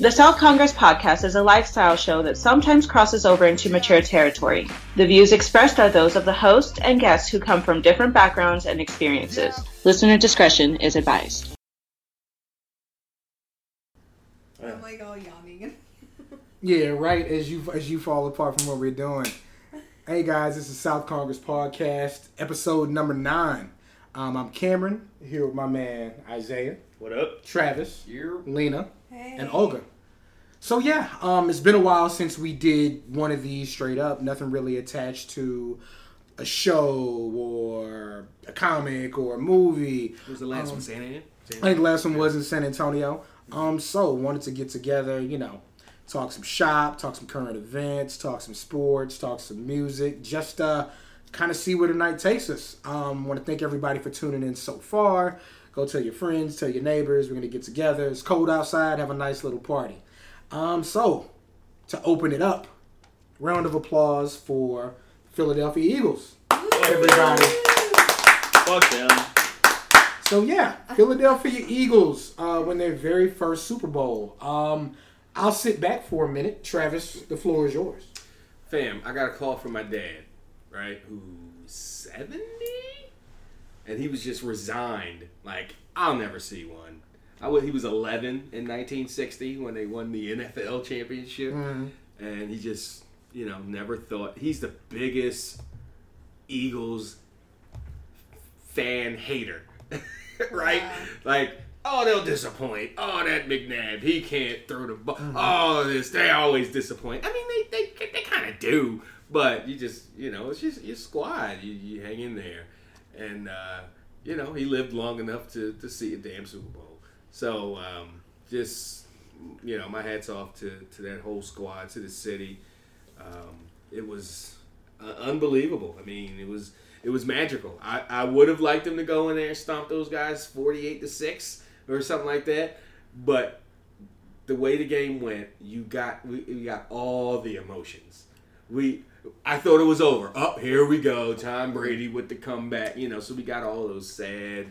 The South Congress podcast is a lifestyle show that sometimes crosses over into mature territory. The views expressed are those of the host and guests who come from different backgrounds and experiences. Listener discretion is advised. I'm like all yawning. Yeah, right. As you as you fall apart from what we're doing. Hey guys, this is South Congress podcast, episode number nine. Um, I'm Cameron here with my man Isaiah, What up? Travis, You Lena, Hey. and Olga. So yeah, um, it's been a while since we did one of these straight up. Nothing really attached to a show or a comic or a movie. What was the last Um, one? San Antonio? I think the last one was in San Antonio. Um, so wanted to get together, you know, talk some shop, talk some current events, talk some sports, talk some music, just uh, kind of see where the night takes us. Um, want to thank everybody for tuning in so far. Go tell your friends, tell your neighbors. We're gonna get together. It's cold outside. Have a nice little party. Um, so to open it up, round of applause for Philadelphia Eagles. Everybody. Fuck them. So yeah, Philadelphia Eagles uh, win their very first Super Bowl. Um, I'll sit back for a minute. Travis, the floor is yours. Fam, I got a call from my dad, right? Who's 70? And he was just resigned. Like, I'll never see one. I was, he was 11 in 1960 when they won the NFL championship. Mm-hmm. And he just, you know, never thought. He's the biggest Eagles fan hater, right? Wow. Like, oh, they'll disappoint. Oh, that McNabb, he can't throw the ball. Oh, this, they always disappoint. I mean, they they, they kind of do, but you just, you know, it's just your squad. You, you hang in there, and uh, you know, he lived long enough to to see a damn Super Bowl. So, um, just you know, my hats off to to that whole squad, to the city. Um, it was uh, unbelievable. I mean, it was it was magical. I, I would have liked them to go in there and stomp those guys forty eight to six or something like that, but the way the game went, you got we, we got all the emotions. We I thought it was over. Up here we go, Tom Brady with the comeback. You know, so we got all those sad,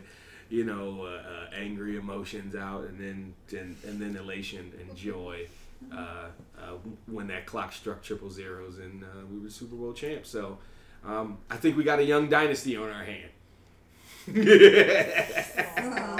you know, uh, uh, angry emotions out, and then and, and then elation and joy uh, uh, when that clock struck triple zeros and uh, we were Super Bowl champs. So um, I think we got a young dynasty on our hand. I'm,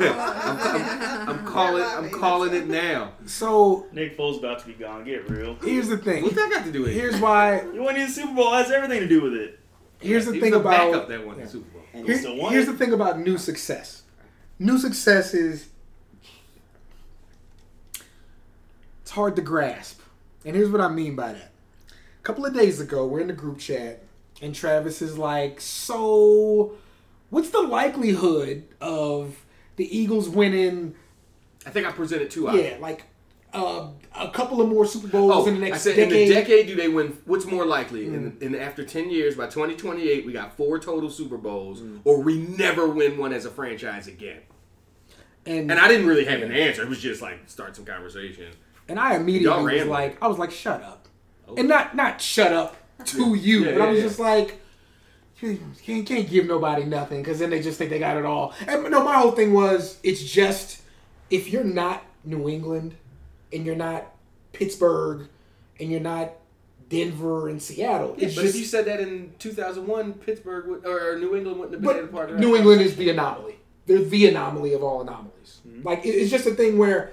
I'm calling. I'm calling it now. So Nick Foles about to be gone. Get real. here's the thing. What's that got to do with it? Here's why. You won the Super Bowl. Has everything to do with it. Here's the He thing was a about. backup that won Yeah. the Super Bowl. And you Here- still won here's it. the thing about new success. New success is it's hard to grasp, and here's what I mean by that. A couple of days ago, we're in the group chat, and Travis is like, "So, what's the likelihood of the Eagles winning? I think I presented two. Yeah, like uh, a couple of more Super Bowls Oh, in the next I said decade." Mm. in the decade, do they win? What's more likely? In, in after ten years, by twenty twenty eight, we got four total Super Bowls, Mm. or we never win one as a franchise again. and, And I didn't really have an answer. It was just like start some conversation. And I immediately was like. I was like, shut up. Oh. And not not shut up to you, Yeah, but I was yeah. just like, you can't, can't give nobody nothing because then they just think they got it all. And no, my whole thing was, it's just, if you're not New England and you're not Pittsburgh and you're not Denver and Seattle, Yeah, but just, if you said that in two thousand one, Pittsburgh would, or New England wouldn't have been a part of that. New England is the anomaly. They're the anomaly of all anomalies. Mm-hmm. Like it- it's just a thing where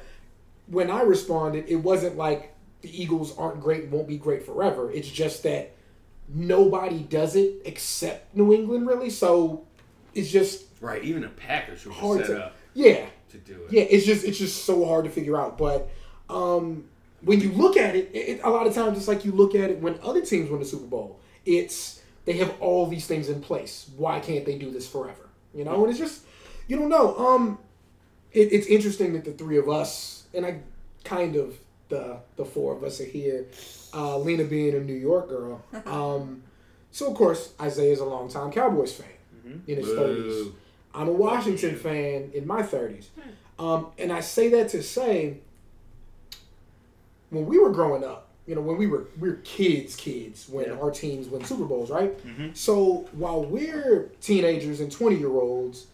when I responded, it wasn't like the Eagles aren't great, won't be great forever. It's just that nobody does it except New England, really. So it's just Right, even the Packers were hard set to up yeah, to do it. yeah. It's just it's just so hard to figure out. But um, when you look at it, it, a lot of times it's like you look at it when other teams win the Super Bowl. It's they have all these things in place. Why can't they do this forever? You know, and it's just you don't know. Um, it, it's interesting that the three of us and I kind of the the four of us are here. Uh, Lena being a New York girl. Um, so of course Isaiah's a longtime Cowboys fan in his Boo. thirties. I'm a Washington fan in my 30s. Um, and I say that to say, when we were growing up, you know, when we were we were kids, kids, when Yeah. our teams win Super Bowls, right? So while we're teenagers and 20 year olds,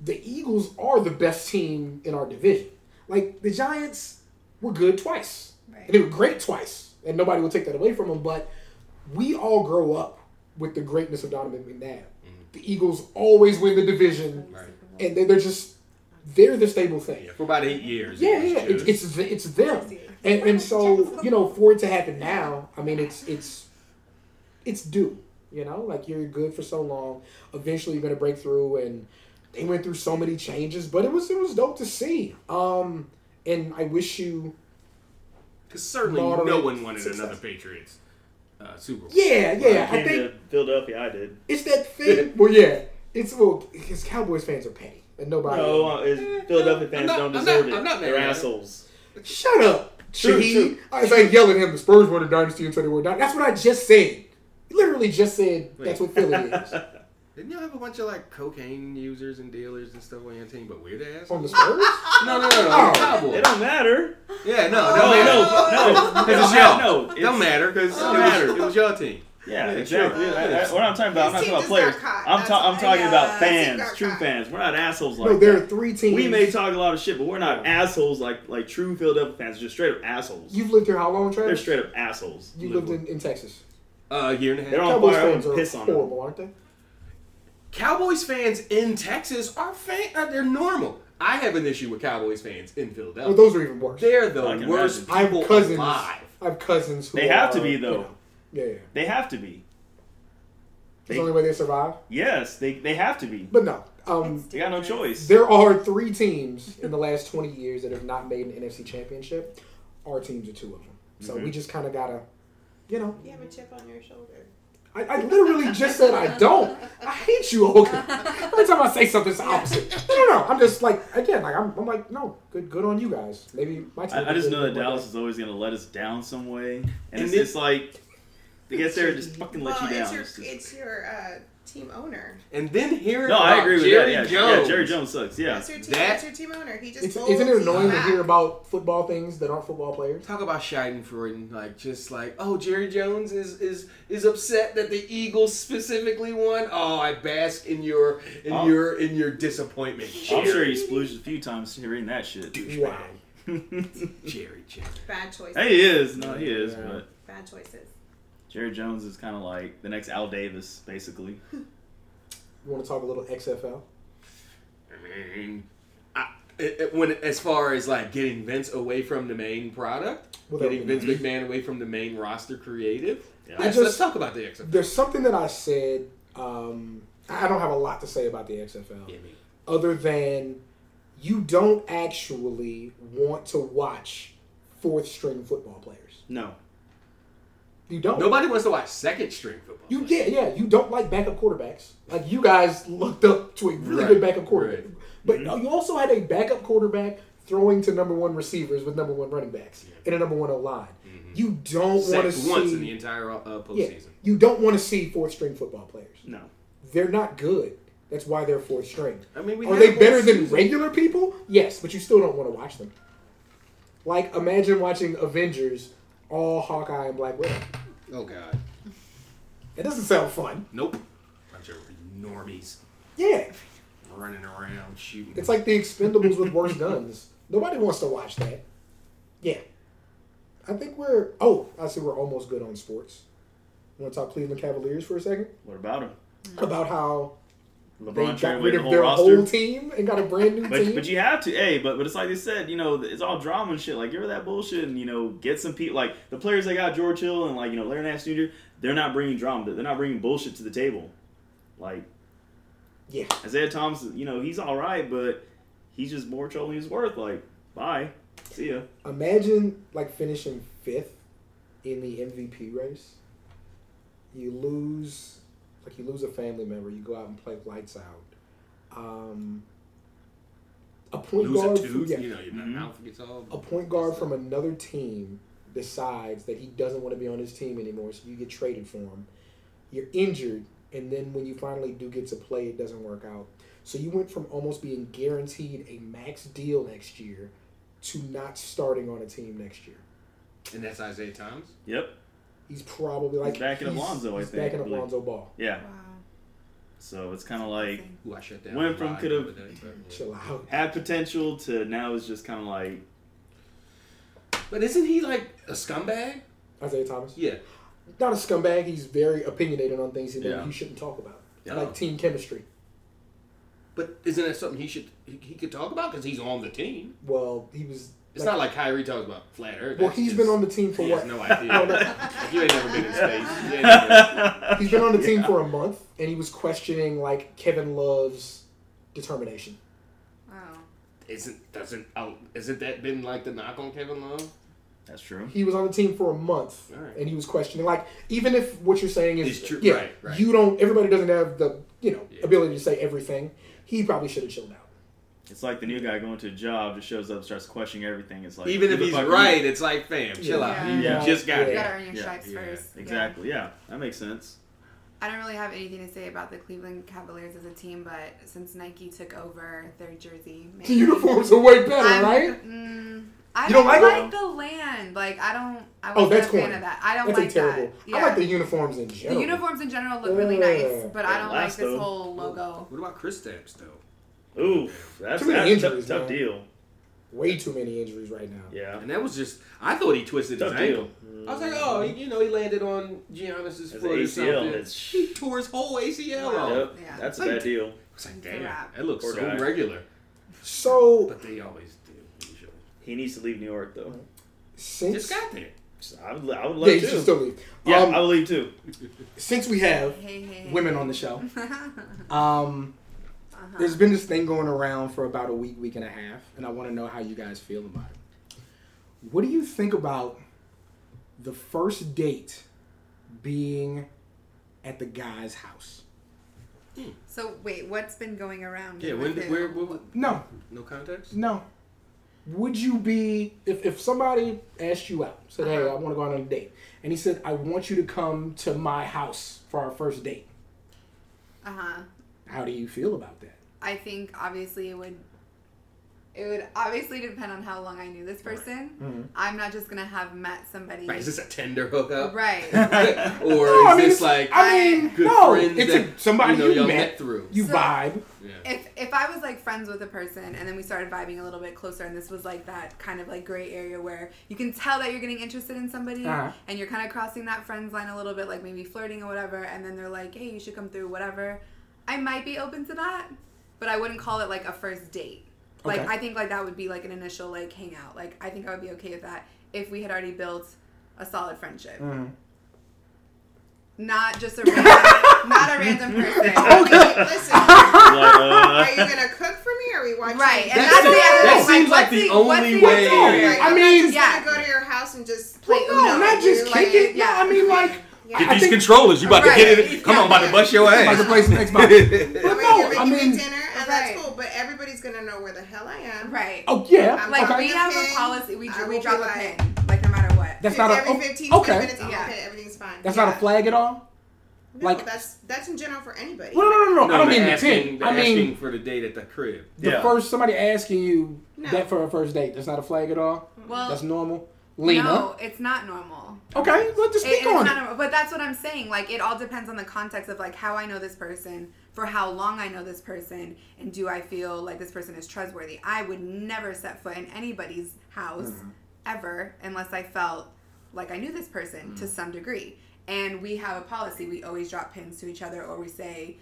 the Eagles are the best team in our division. Like the Giants were good twice, Right. and they were great twice, and nobody will take that away from them. But we all grow up with the greatness of Donovan McNabb. The Eagles always win the division, Right. and they- they're just they're the stable thing. Yeah, for about eight years. Yeah, it yeah, it's just- it's th- it's them, and and so you know for it to happen now, I mean it's it's it's due. You know, like you're good for so long, eventually you're gonna break through, and they went through so many changes, but it was it was dope to see. Um, and I wish you, Because certainly no one wanted success. another Patriots uh, Super Bowl. yeah, yeah, I I came think to Philadelphia, I did. it's that thing. well, yeah, it's well, because Cowboys fans are petty, and nobody. No, uh, it's, Philadelphia fans not- don't I'm deserve not- it. I'm not mad They're at it. assholes. Shut up, True, Shaheed. true. I was like yelling at him. The Spurs were the dynasty until they were not. That's what I just said. Literally just said that's what Philly is Didn't y'all have a bunch of like cocaine users and dealers and stuff on your team, but weird ass? on the Spurs. No, no, no, no. Oh. It don't matter. Yeah, no, No, don't matter. no, no. Because it's y'all. No, it it's- don't matter because it don't matter. was, it was your team. Yeah, Yeah, exactly. sure. I, I, what I'm talking about, I'm not talking about players. I'm, ta- I'm talking uh, about fans, true caught. fans. We're not assholes like no, there are three teams. We may talk a lot of shit, but we're not assholes like like true Philadelphia fans. Just straight up assholes. You've lived here how long, Travis? They're straight up assholes. You Live lived in, in Texas. Uh, a year and a half. They're on Cowboys fire. Fans are piss on them. horrible, aren't they? Cowboys fans in Texas are fan. Uh, they're normal. I have an issue with Cowboys fans in Philadelphia. Well, those are even worse. they're the I can worst imagine. I have people cousins. alive. I have cousins who They have are, to be, you though. know, yeah, yeah. They have to be. It's the only way they survive. Yes, they they have to be. But no, um, They got no choice. there are three teams in the last twenty years that have not made an NFC Championship. Our teams are two of them. So Mm-hmm. we just kind of gotta, you know. You have a chip on your shoulder. I, I literally just said I don't. I hate you, Hogan. Every time I say something, it's the opposite. No, no, no. I'm just like again, like I'm, I'm like no, good, good on you guys. Maybe my team. I, I just know that do it one Dallas is always gonna let us down some way, and, And it's this- just like they get there and just fucking let you down. it's your It's just- it's your uh, team owner. And then hearing no, about I agree with Jerry that. Yeah, Jones. yeah, Jerry Jones sucks. Yeah, That's your team. that- That's your team owner. He just It's, isn't it you annoying to hear about football things that aren't football players? Talk about Schadenfreude, like just like, oh, Jerry Jones is is is upset that the Eagles specifically won. Oh, I bask in your in Oh. your in your disappointment. I'm sure Jerry. he splooged a few times hearing that shit. douchebag. Wow. Jerry, Jerry. Bad choices. Hey, he is. No, he is. Yeah. But Bad choices. Jerry Jones is kind of like the next Al Davis, basically. You want to talk a little XFL? I mean, I, it, it- when as far as like getting Vince away from the main product, Well, getting Vince be McMahon away from the main roster creative. Yeah. Let's, just- let's talk about the XFL. There's something that I said. Um, I don't have a lot to say about the XFL. Yeah, other than you don't actually want to watch fourth string football players. No. You don't. Nobody wants to watch second string football. You yeah yeah. You don't like backup quarterbacks. Like you guys looked up to a really Right, good backup quarterback, right. but you also had a backup quarterback throwing to number one receivers with number one running backs and a number one O line. You don't want to see once in the entire uh, Yeah, postseason. you don't want to see fourth string football players. No. They're not good. That's why they're fourth string. I mean, we Are they a whole better than regular people? Yes, but you still don't want to watch them. Like, imagine watching Avengers, all Hawkeye and Black Widow. Oh God, It doesn't sound fun. nope. Bunch of normies Yeah, running around shooting. it's like the Expendables with worse guns. Nobody wants to watch that. Yeah, I think we're. Oh, I see. We're almost good on sports. Want to talk Cleveland Cavaliers for a second What about him? about how they LeBron got rid away the of whole their roster. whole team and got a brand new But, team. but you have to, hey, but but it's like they said, you know, it's all drama and shit. Like, give her that bullshit and you know, get some people. Like the players they got, George Hill and like you know, Larry Nance Jr. They're not bringing drama. They're not bringing bullshit to the table. Like yeah, Isaiah Thomas, you know, he's all right, but he's just more than he's worth. Like, bye, see ya. Imagine like finishing fifth in the MVP race. You lose, like you lose a family member. You go out and play lights out. Um, a point lose a tooth. from, yeah, You know, your Mhm. mouth gets all. a point guard from another team decides that he doesn't want to be on his team anymore, so you get traded for him. You're injured, and then when you finally do get to play, it doesn't work out. So you went from almost being guaranteed a max deal next year to not starting on a team next year. And that's Isaiah Thomas. Yep. He's probably like backing up Lonzo, I He's think, backing I up believe. Ball. Yeah. Wow. So it's kind of like Who I shut down. Went from could've- the other day, but- Chill out. had potential to now is just kind of like But isn't he like a scumbag? Isaiah Thomas. Yeah. Not a scumbag. He's very opinionated on things he, Yeah. he shouldn't talk about. Yeah. Like team chemistry. But isn't that something he should he, he could talk about because he's on the team? Well, he was. It's like- not like Kyrie talks about flat Earth. Well, That's he's just- been on the team for He what? has no idea. No, no. Like, you ain't never been in space. You never- He's been on the team for a month, and he was questioning like Kevin Love's determination. Oh. Isn't doesn't oh, isn't that been like the knock on Kevin Love? that's true. He was on the team for a month, All right. and he was questioning like even if what you're saying is It's true, yeah, right, right. you don't. Everybody doesn't have the you know Yeah. ability to say everything. He probably should have chilled out. It's like the new guy going to a job, just shows up, starts questioning everything. It's like Even if he's right, you? it's like, fam, chill out. Yeah. You, Yeah. you just got Yeah. You it. gotta earn your Yeah, stripes yeah, first. Yeah. Exactly. Yeah, that makes sense. I don't really have anything to say about the Cleveland Cavaliers as a team, but since Nike took over their jersey, The uniforms are way better, I'm- right? Mm, I You don't, don't like like, the land. Like I don't. I Oh, wasn't that's a fan corny. of that. I don't That's like terrible. that. Yeah. I like the uniforms in general. The uniforms in general look really nice, Yeah. but I don't like this though. whole logo. What about Kristaps though? Oof, that's, Too many that's a tough, tough deal. Way too many injuries right now. Yeah, And that was just I thought he twisted his tough ankle. deal. I was like, oh, you know, he landed on Giannis's That's foot or something. It's- He tore his whole ACL Wow. off. Yep, Yeah. that's a Like- bad deal. I was like, damn, wrap. that looks Poor so guy. regular. So But they always do. Usually. He needs to leave New York though. since Just got there. I would, I would love you to. should still leave. yeah, Um, I would leave too. since we have Hey, hey, hey. women on the show, uh-huh. there's been this thing going around for about a week, week and a half, and I want to know how you guys feel about it. What do you think about the first date being at the guy's house? So wait, what's been going around? Yeah, when did, who? where, where, No, no context? no. Would you be if if somebody asked you out, said, "Hey, Uh-huh. I want to go on a date," and he said, "I want you to come to my house for our first date." Uh huh. How do you feel about that? I think obviously it would. It would obviously depend on how long I knew this person. Mhm. I'm not just gonna have met somebody. Right, is this a Tinder hookup? Right. or No, I is mean, this like I mean, good no, friends it's that a, somebody you, know, you, met, met through? you So- vibe. Yeah. if if I was like friends with a person and then we started vibing a little bit closer and this was like that kind of like gray area where you can tell that you're getting interested in somebody Uh-huh. and you're kind of crossing that friends line a little bit like maybe flirting or whatever and then they're like hey you should come through whatever I might be open to that but I wouldn't call it like a first date like Okay. I think like that would be like an initial like hangout like I think I would be okay with that if we had already built a solid friendship Mhm. not just a random not a random person Okay. listen Like, are you gonna cook for me or are we watching Right, and That that's the seems- that thing. seems like what's the only the way- idea? Right, I'm mean- not just Yeah. gonna go to your house and just play Well, no, Uno not just you, kick like, it. No, yeah. I mean like Yeah. Get these think- controllers. You about Right. to get it? Come on, I'm about to bust your like ass. to play some Xbox. I But mean, no, I making mean, dinner, and Right. that's cool. But everybody's gonna know where the hell I am. Right. oh yeah, I'm Like we have a policy. We I we will drop a like- pin, like no matter what. That's not a every oh, 15, okay. minutes. I'm Yeah. okay, everything's fine. That's Yeah. not a flag at all. no, like- that's that's in general for anybody. Well, no, no, no, no. I don't mean the pin. I mean for the date at the crib. the Yeah. first somebody asking you No. that for a first date. That's not a flag at all. Well, That's normal. Lena. no, it's not normal. Okay, let's just It- speak it's on not it. normal. But that's what I'm saying. Like it all depends on the context of like how I know this person, for how long I know this person, and do I feel like this person is trustworthy. I would never set foot in anybody's house Mm-hmm. ever unless I felt like I knew this person Mm-hmm. to some degree. And we have a policy. We always drop pins to each other, or we say,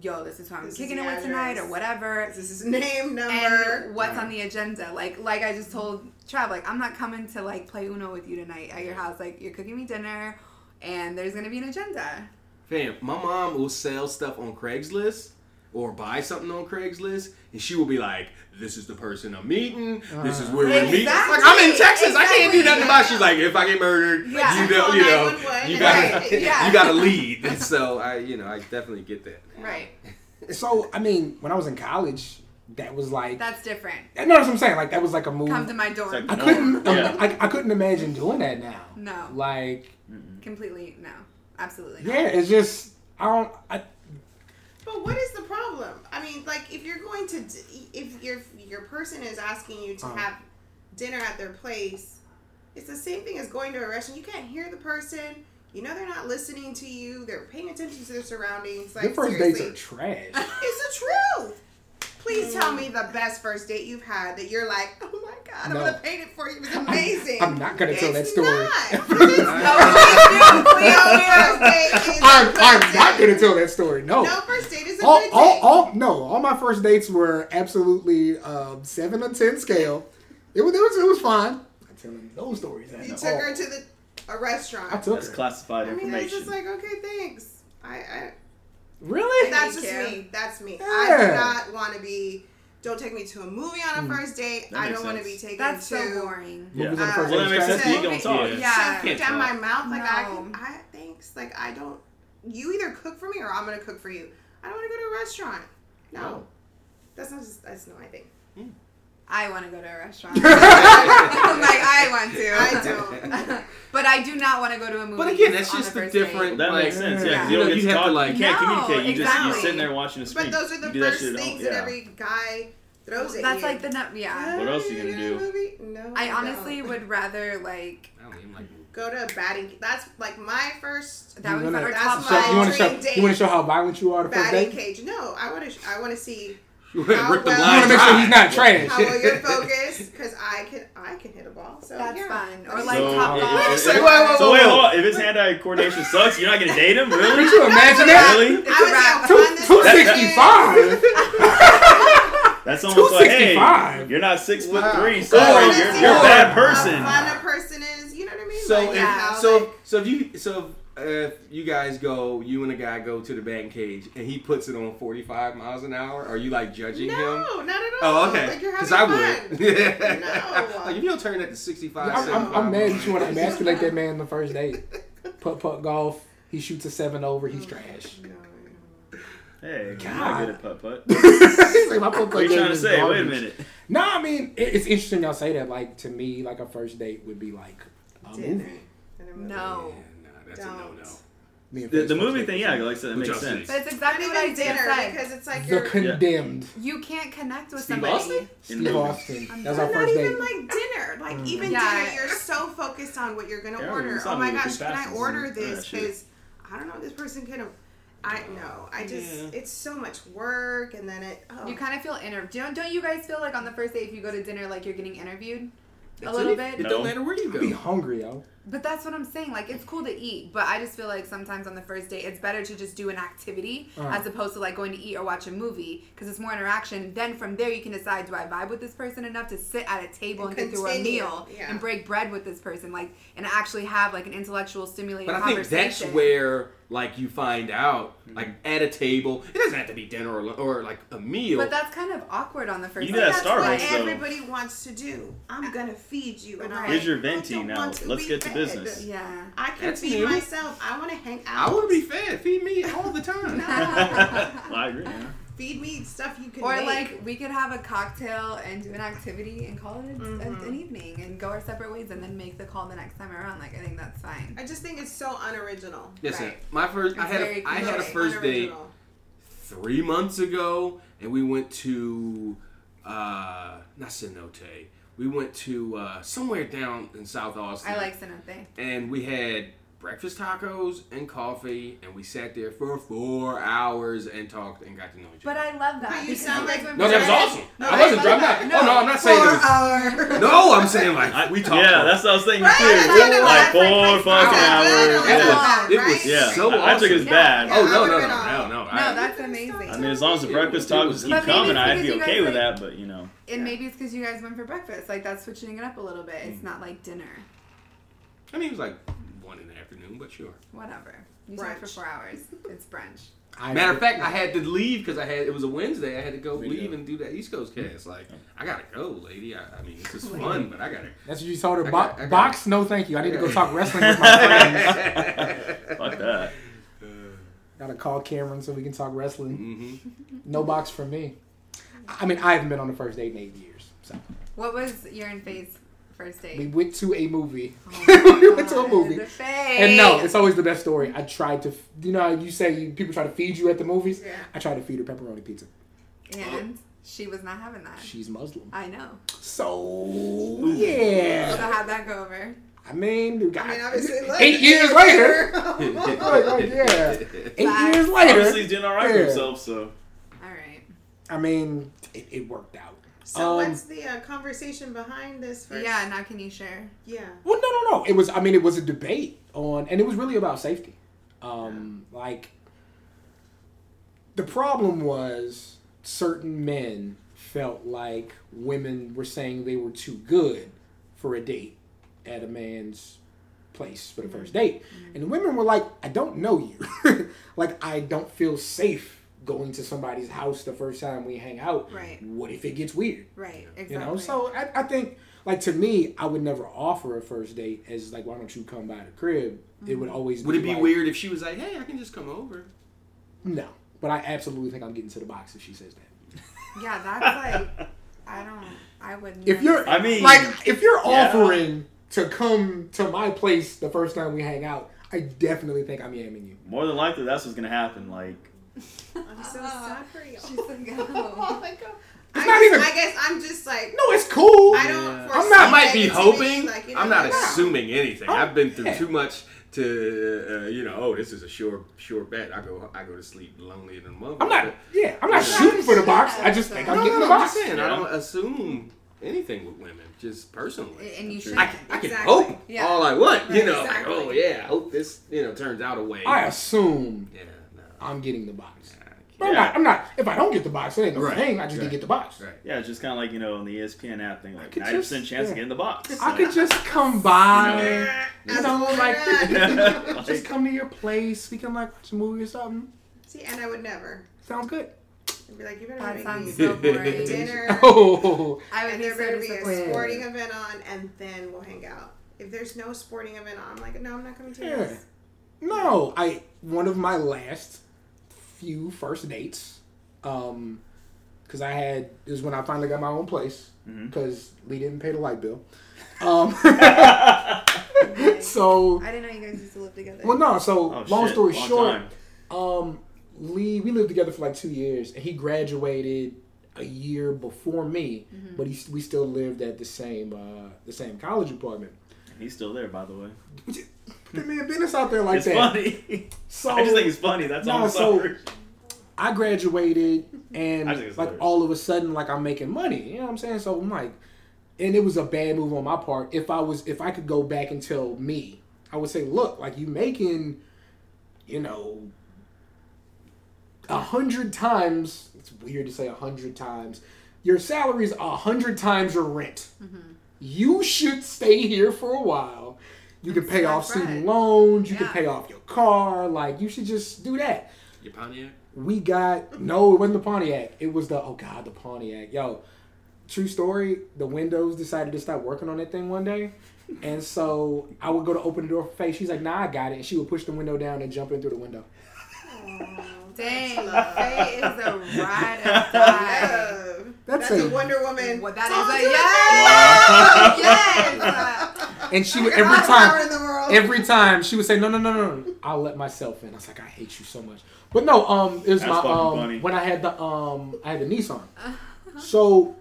"Yo, this is who I'm This kicking it with tonight," or whatever. This is his name, number. and what's on the agenda. Like like I just told Trav, like I'm not coming to like play Uno with you tonight at your house. Like you're cooking me dinner and there's gonna be an agenda. Fam, my mom will sell stuff on Craigslist or buy something on Craigslist, and she will be like, "This is the person I'm meeting. This is uh-huh. where we're meeting." Exactly, Like I'm in Texas, I can't do exactly, nothing about. it. She's like, "If I get murdered, Yeah. you know, you know, you and got Right, yeah. you got to lead." And so I, you know, I definitely get that. Right. So I mean, when I was in college, that was like That's different. no, that's what I'm saying. Like that was like a move. Come to my dorm. like- I couldn't. Yeah. I, I couldn't imagine doing that now. No. Like Completely no. Absolutely not. yeah, it's just I don't. I, But what is the problem? I mean, like if you're going to, if your your person is asking you to Uh-huh. have dinner at their place, it's the same thing as going to a restaurant. You can't hear the person. You know they're not listening to you. They're paying attention to their surroundings. Like Your first seriously. dates are trash. It's the truth. Please tell me the best first date you've had that you're like, oh my god, I'm No. gonna paint it for you. It's amazing. I'm not gonna tell that story. Not. It's No, please do. no first date is a I'm, I'm not date. gonna tell that story. No. No first date is a all, good all, date. all, no, all my first dates were absolutely um, seven or ten scale. It was, it was, it was fine. I'm telling those stories. at you all. took her to the a restaurant. I took That's her. classified I mean, I was just like, okay, thanks. I, I Really? that's Thank just you. me. That's me. I do not want to be. Don't take me to a movie on a Mm. first date. That I don't want to be taken That's to. so boring. Yeah. Movies on the Uh, first well, that date makes is sense. trash? You don't talk. Yeah. Yeah. Shove down my mouth like I can. I thanks. Like I don't. You either cook for me or I'm gonna cook for you. I don't want to go to a restaurant. No, No. that's not just. That's not my thing. I want to go to a restaurant. like I want to. I don't. but I do not want to go to a movie. But again, that's on just the the first date. different- That Like, makes sense. yeah. Yeah, 'cause You you don't know, get you to have to, like- you can't No, communicate. You just you're exactly. sitting there watching a screen. But those are the you do that first shit at home. things Yeah. that every guy throws at That's you. like the nut. Yeah. What else you gonna do? movie? No. I don't. honestly would rather like I don't even like. go to a batting. Cage. That's like my first that was wanna- That's top So my you want to show dream date. you want to show how violent you are the first batting date? cage. No, I want to. I want to see You want to How rip the well- You blind want to make sure he's eye. not trash. how well you're focused because I can. I can hit a ball. So That's yeah. fun. Or like So, Top if- Golf. if- Say, whoa, whoa, So wait, hold on. If his hand-eye coordination sucks, you're not gonna date him, really? Could you imagine that? Really? It's I a was wrap. Two fund this two person. sixty five. That's almost like, hey, you're not six foot Wow. three. I Sorry, you're, you're a how- bad How person. fun a person is. You know what I mean? So Like, if, how, so like, so if you so if you guys go, you and a guy go to the batting cage, and he puts it on forty five miles an hour. Are you like judging him? no, not at oh, all. Oh, okay. Because having I would. No. like if you don't turn that to sixty five. I'm, I'm, I'm mad that you want to emasculate that man the first date. Putt putt golf. He shoots a seven over. He's oh, trash. No, no. Hey, God. you're not good at putt putt. He's like, my putt What are putt you trying to is say? Wait a minute. No, I mean it, it's interesting y'all say that. Like to me, like a first date would be like a Dinner. movie. And a movie. No. nah, that's Don't. no. Me and The, the first movie thing, yeah, like like I said, it Which makes I'll sense. But it's exactly what I even just dinner said. because it's like The you're Condemned. You can't connect with Steve somebody. Austin? In Steve movies. Austin. I'm That's But our not first even like dinner. Like Mm. even Yeah. dinner, you're so focused on what you're gonna Yeah, order. it's Oh my moving gosh, can I and order all this? that shit. Because I don't know, this person can. I know. I just Yeah. it's so much work, and then it. Oh. You kind of feel interviewed. Don't, don't you guys feel like on the first day if you go to dinner like you're getting interviewed? That's a little it. bit. It No. don't matter where you I'd be go. hungry, yo. But that's what I'm saying. Like it's cool to eat, but I just feel like sometimes on the first date it's better to just do an activity Uh-huh. as opposed to like going to eat or watch a movie because it's more interaction. Then from there you can decide do I vibe with this person enough to sit at a table and, And get through a meal yeah. and break bread with this person, like and actually have like an intellectual stimulating But I think that's where like you find out Mm-hmm. like at a table. It doesn't have to be dinner or, or like a meal. But that's kind of awkward on the first You date. do that That's Starbucks, what though. everybody wants to do. I'm gonna feed you, and I'm Right. Here's like, your I venti don't now. Let's get to fed. business. Yeah. I can That's feed new. myself. I want to hang out. I want to be fed. Feed me all the time. well, I agree. Yeah. feed me stuff you can Or make. like we could have a cocktail and do an activity and call it a- a- Mhm. an evening and go our separate ways and then make the call the next time around. Like I think that's fine. I just think it's so unoriginal. Listen, Right. my first, I had, very a, I had a first date three months ago, and we went to uh, not Cenote. We went to uh, somewhere down in South Austin. I like cenote. and we had breakfast tacos and coffee, and we sat there for four hours and talked and got to know each other. But. I love that. But you sound guys like- went no, that was awesome. No, I I wasn't love drunk. that. Not, oh no, I'm not saying it was. hours. No, I'm saying like I, we talked. yeah, that's what I was thinking Right, too. that's what like four Like, fucking like, hours. good, It Yeah. was, it was Yeah, so I, I took it as bad. Yeah. Oh no, no, no, no, no. No, that's amazing. I mean, as long as the breakfast tacos keep coming, I'd be okay with that. But you know, and maybe it's because you guys went for breakfast. Like that's switching it up a little bit. It's not like dinner. I mean, it was like one in the afternoon, but sure. Whatever. You talked for four hours. It's brunch. I Matter of fact, I had to leave because I had it was a Wednesday. I had to go There you leave and do that East Coast cast. Like, I gotta go, lady. I, I mean, this is fun, but I gotta. That's what you told her. Bo- got- got- box, no thank you. I need to go talk wrestling with my friends. fuck that. Gotta call Cameron so we can talk wrestling. hmm No box for me. I mean, I haven't been on the first date in eight years. So What was your and Faye's first date? we went to a movie. Oh we went to a movie. Faye. And no, it's always the best story. I tried to, you know, you say you, people try to feed you at the movies. Yeah. I tried to feed her pepperoni pizza. and she was not having that. She's Muslim, I know. so So yeah. how'd that go over? I, I mean, you got- I mean, obviously, look, eight years later. later. Like, like, yeah, eight Facts. years later. Obviously, he's doing all right for himself. So All right. I mean, it, it worked out. so Um, what's the uh, conversation behind this? First? Yeah. Now can you share? Yeah. Well, no, no, no. It was. I mean, it was a debate on, and it was really about safety. Um, like the problem was certain men felt like women were saying they were too good for a date at a man's place for the first date, and the women were like, "I don't know you. like, I don't feel safe." Going to somebody's house the first time we hang out. Right. What if it gets weird? Right. Exactly. You know, so I, I think like to me, I would never offer a first date as like, why don't you come by the crib? It would mm-hmm. always Would it be like, weird if she was like, "Hey, I can just come over"? No, but I absolutely think I'm getting to the box if she says that. Yeah, that's like I don't. I would. If you're, I mean- like, if you're Yeah. offering to come to my place the first time we hang out, I definitely think I'm yamming you. more than likely, that's what's gonna happen. Like, I'm so sad for you. She's like, oh oh. my god. It's I, not just, even- I guess I'm just like No, it's cool. I don't. Yeah. I'm not- I might be hoping. like, you know, I'm not like, assuming anything. Oh, I've been through yeah. too much to, uh, you know. Oh, this is a sure, sure bet. I go, I go to sleep lonely in the mother. I'm not. Yeah, I'm not Yeah. shooting for the box. I just think No, I'm no, getting no, the I'm box. just saying. I don't assume anything with women, just personally. And you should. I, I can hope Yeah. all I want, you know. exactly. Like, oh yeah, I hope this, you know, turns out a way. I assume yeah, no. I'm getting the box. I But I'm not. I'm not. If I don't get the box, it ain't no Right. thing. I just didn't Right. get the box. Right. yeah, it's just kind of like you know, on the ESPN app thing, like could ninety percent just- chance yeah. to get the box. I So- could just come by. As You know, like just come to your place. We can like watch a movie or something. See, and I would never. Sounds good. I'd be like, you better That make sounds me so boring. dinner. Oh, I would and be there so better be a disappointed. sporting event on, and then we'll hang out. If there's no sporting event on, I'm like, no, I'm not coming to your Yeah. house. no! I one of my last few first dates, um, because I had it was when I finally got my own place because Lee didn't pay the light bill. Um, so I didn't know you guys used to live together. well, no. So Oh, long shit. story Long short, time. Um, Lee, we lived together for like two years, and he graduated a year before me, Mm-hmm. but he, we still lived at the same uh, the same college apartment. And He's still there, by the way. Put that man business out there like it's that. funny. So I just think it's funny. That's all. I'm so- sorry. I graduated, and I like hilarious. all of a sudden, like I'm making money. You know what I'm saying? So I'm like, and it was a bad move on my part. If I was, if I could go back and tell me, I would say, look, like you making, you know, a hundred times. It's weird to say a hundred times. Your salary is a hundred times your rent. Mm-hmm. You should stay here for a while. You can pay Stack off student loans. You can pay off your car. Like you should just do that Your Pontiac. we got no, it wasn't the Pontiac. It was the oh god, the Pontiac. Yo, true story. The windows decided to stop working on that thing one day, and so I would go to open the door for Faye. She's like, "Nah, I got it," and she would push the window down and jump in through the window. Dang, love. Faye is a ride or die. Love. That's That's, a- a Wonder Woman. What that song a yes, the yes. And she would every time, in the world. every time she would say, "No, no, no, no, no, I'll let myself in." I was like, "I hate you so much," but no, um, it was That's my um funny. when I had the um I had the Nissan, so.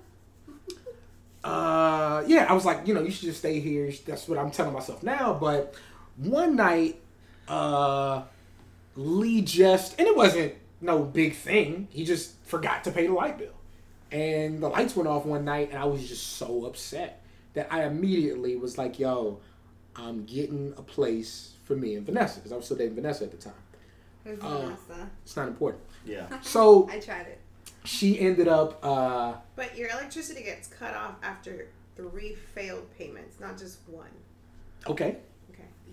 Uh yeah, I was like, you know, you should just stay here. That's what I'm telling myself now. But one night, uh Lee just and it wasn't no big thing. He just forgot to pay the light bill. And the lights went off one night and I was just so upset that I immediately was like, yo, I'm getting a place for me and Vanessa because I was still dating Vanessa at the time. Who's Oh. Vanessa? It's not important. Yeah. So I tried it. she ended up uh But your electricity gets cut off after three failed payments, not just one. okay.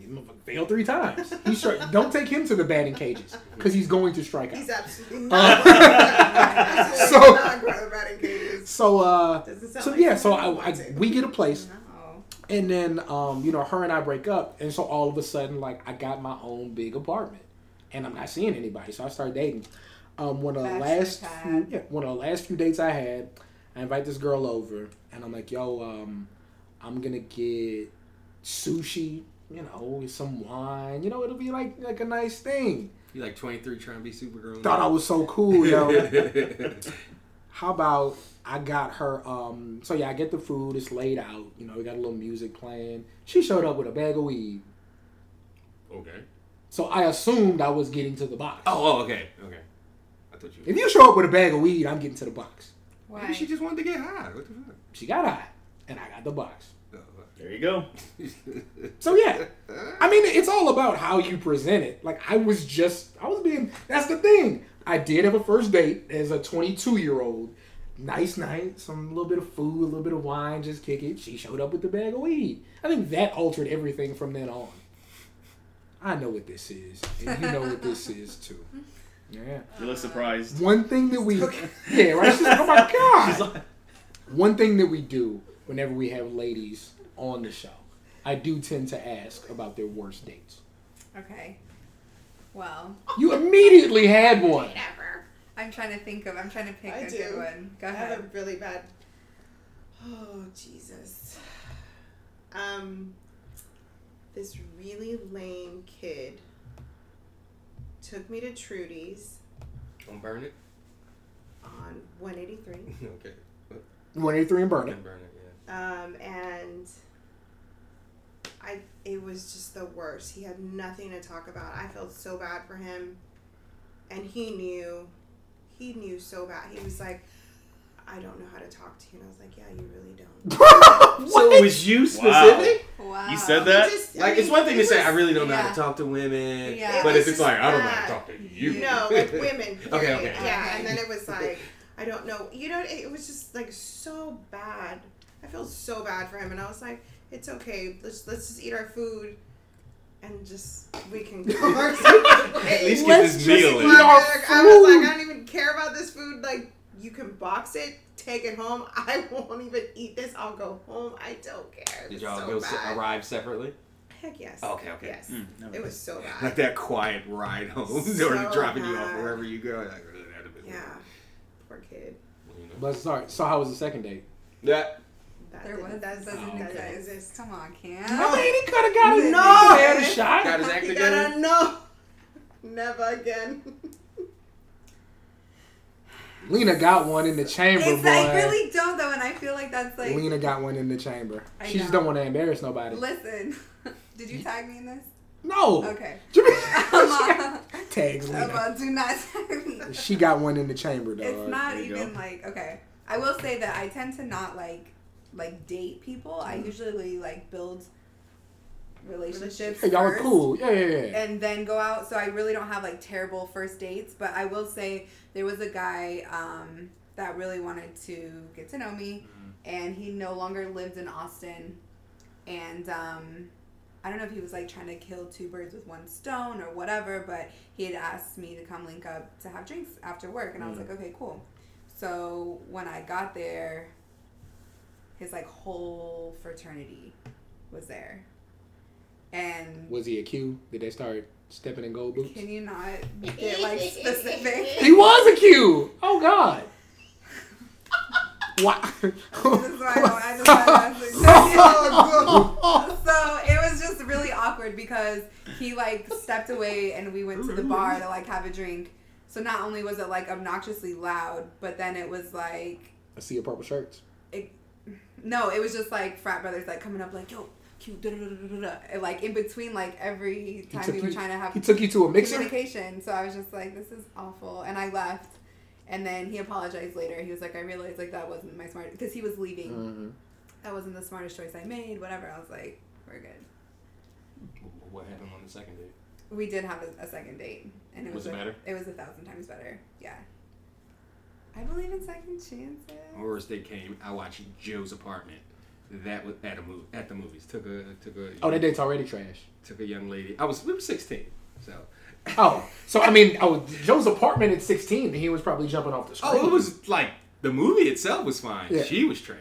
Okay. Failed three times. He stri- don't take him to the batting cages because he's going to strike out. He's absolutely Uh, not. absolutely so- not batting cages. So uh, so like yeah, so I, I we get a place, No. and then um, you know her and I break up, and so all of a sudden like I got my own big apartment, and I'm not seeing anybody, so I start dating. Um, one of the last few, yeah, one of the last few dates I had, I invite this girl over, and I'm like, yo, um, I'm gonna get sushi, you know, some wine, you know, it'll be like like a nice thing. You like 23 trying to be super grown. Thought I was so cool, yo. how about I got her? Um, so yeah, I get the food. It's laid out. You know, we got a little music playing. She showed up with a bag of weed. Okay. So I assumed I was getting to the box. Oh, oh, okay, okay. I thought you. If you show up with a bag of weed, I'm getting to the box. Why? Maybe she just wanted to get high. What the fuck? She got high, and I got the box. There you go. So yeah, I mean, it's all about how you present it. Like I was just, I was being. That's the thing. I did have a first date as a 22 year old. Nice night, some little bit of food, a little bit of wine, just kick it. She showed up with the bag of weed. I think that altered everything from then on. I know what this is, and you know what this is too. Yeah. You look surprised. One thing that we, yeah, right. She's like, oh my god. She's like, One thing that we do whenever we have ladies on the show, I do tend to ask about their worst dates. Okay. Well, You immediately had one. Never. I'm trying to think of. I'm trying to pick I a do. good one. Go I have a really bad. Oh Jesus. Um, this really lame kid took me to Trudy's Don't burn it. on 183, okay. 183 and burn it. Don't burn it. Yeah. um, and I it was just the worst. He had nothing to talk about. I felt so bad for him, and he knew. He knew so bad. He was like. I don't know how to talk to you. And I was like, yeah, you really don't. So it was you specific? Wow. You said that? Just- I Like mean, it's one thing it to say I really don't know how to talk to women, Yeah. but It if it's like I don't know how to talk to you, No, like women. Okay, period. okay. Yeah, and then it was like, I don't know. You know, it was just like so bad. I felt so bad for him, and I was like, it's okay. Let's let's just eat our food, and just we can go our At ways. least Let's get this meal eat in. our I was like. I don't even care about this food. Like, you can box it, take it home. I won't even eat this. I'll go home. I don't care. Did was y'all so go se- bad. arrive separately? Heck yes. Okay, okay. Yes. Mm, never it was so bad. Like that quiet ride home, So or dropping you off bad. wherever you go. Like, really, that'd have been Yeah. Poor kid. You know? But sorry. So how was the second date? That That There didn't- was. that doesn't, doesn't that doesn't exist. exist. Come on, Cam. I mean, he could have got it. No. He had a shot. got his act You together. gotta know. Never again. Lena got one in the chamber, It's, boy. I really don't though, and I feel like that's like. Lena got one in the chamber. I She just don't want to embarrass nobody. Listen, did you tag me in this? No. Okay. Jimmy- Um, Tags Lena. well, do not tag me. She got one in the chamber, though. It's not even go. like okay. I will say that I tend to not like like date people. I usually like build relationships. Hey, y'all are first cool. Yeah, yeah, yeah. And then go out. So I really don't have like terrible first dates. But I will say there was a guy um, that really wanted to get to know me, and he no longer lived in Austin. And um, I don't know if he was like trying to kill two birds with one stone or whatever, but he had asked me to come link up to have drinks after work, and I was like, okay, cool. So when I got there, his like whole fraternity was there, and Was he a Q? Did they start stepping in gold boots? can you not get like specific? He was a Q. Oh God. What? This is why I don't- I just wanna ask so it was just really awkward because he like stepped away and we went to the bar to like have a drink. So not only was it like obnoxiously loud, but then it was like I see your purple shirts. No, it was just like frat brothers like coming up like yo, cute, da da da da da, and like in between like every time we were you- trying to have He took you to a mixer. communication. So I was just like, this is awful, and I left. And then he apologized later. He was like, I realized like that wasn't my smart because he was leaving. Mhm. That wasn't the smartest choice I made. Whatever. I was like, we're good. What happened on the second date? We did have a, a second date, and it Was was, it a, better? It was a thousand times better. Yeah. I believe in second chances. My worst date came. I watched Joe's apartment. That was at a movie at the movies. Took a took a Oh, that date's already trash. took a young lady. I was we were sixteen, so Oh, so I mean, oh, Joe's apartment at 16, he was probably jumping off the screen. Oh, it was like the movie itself was fine. Yeah. She was trash.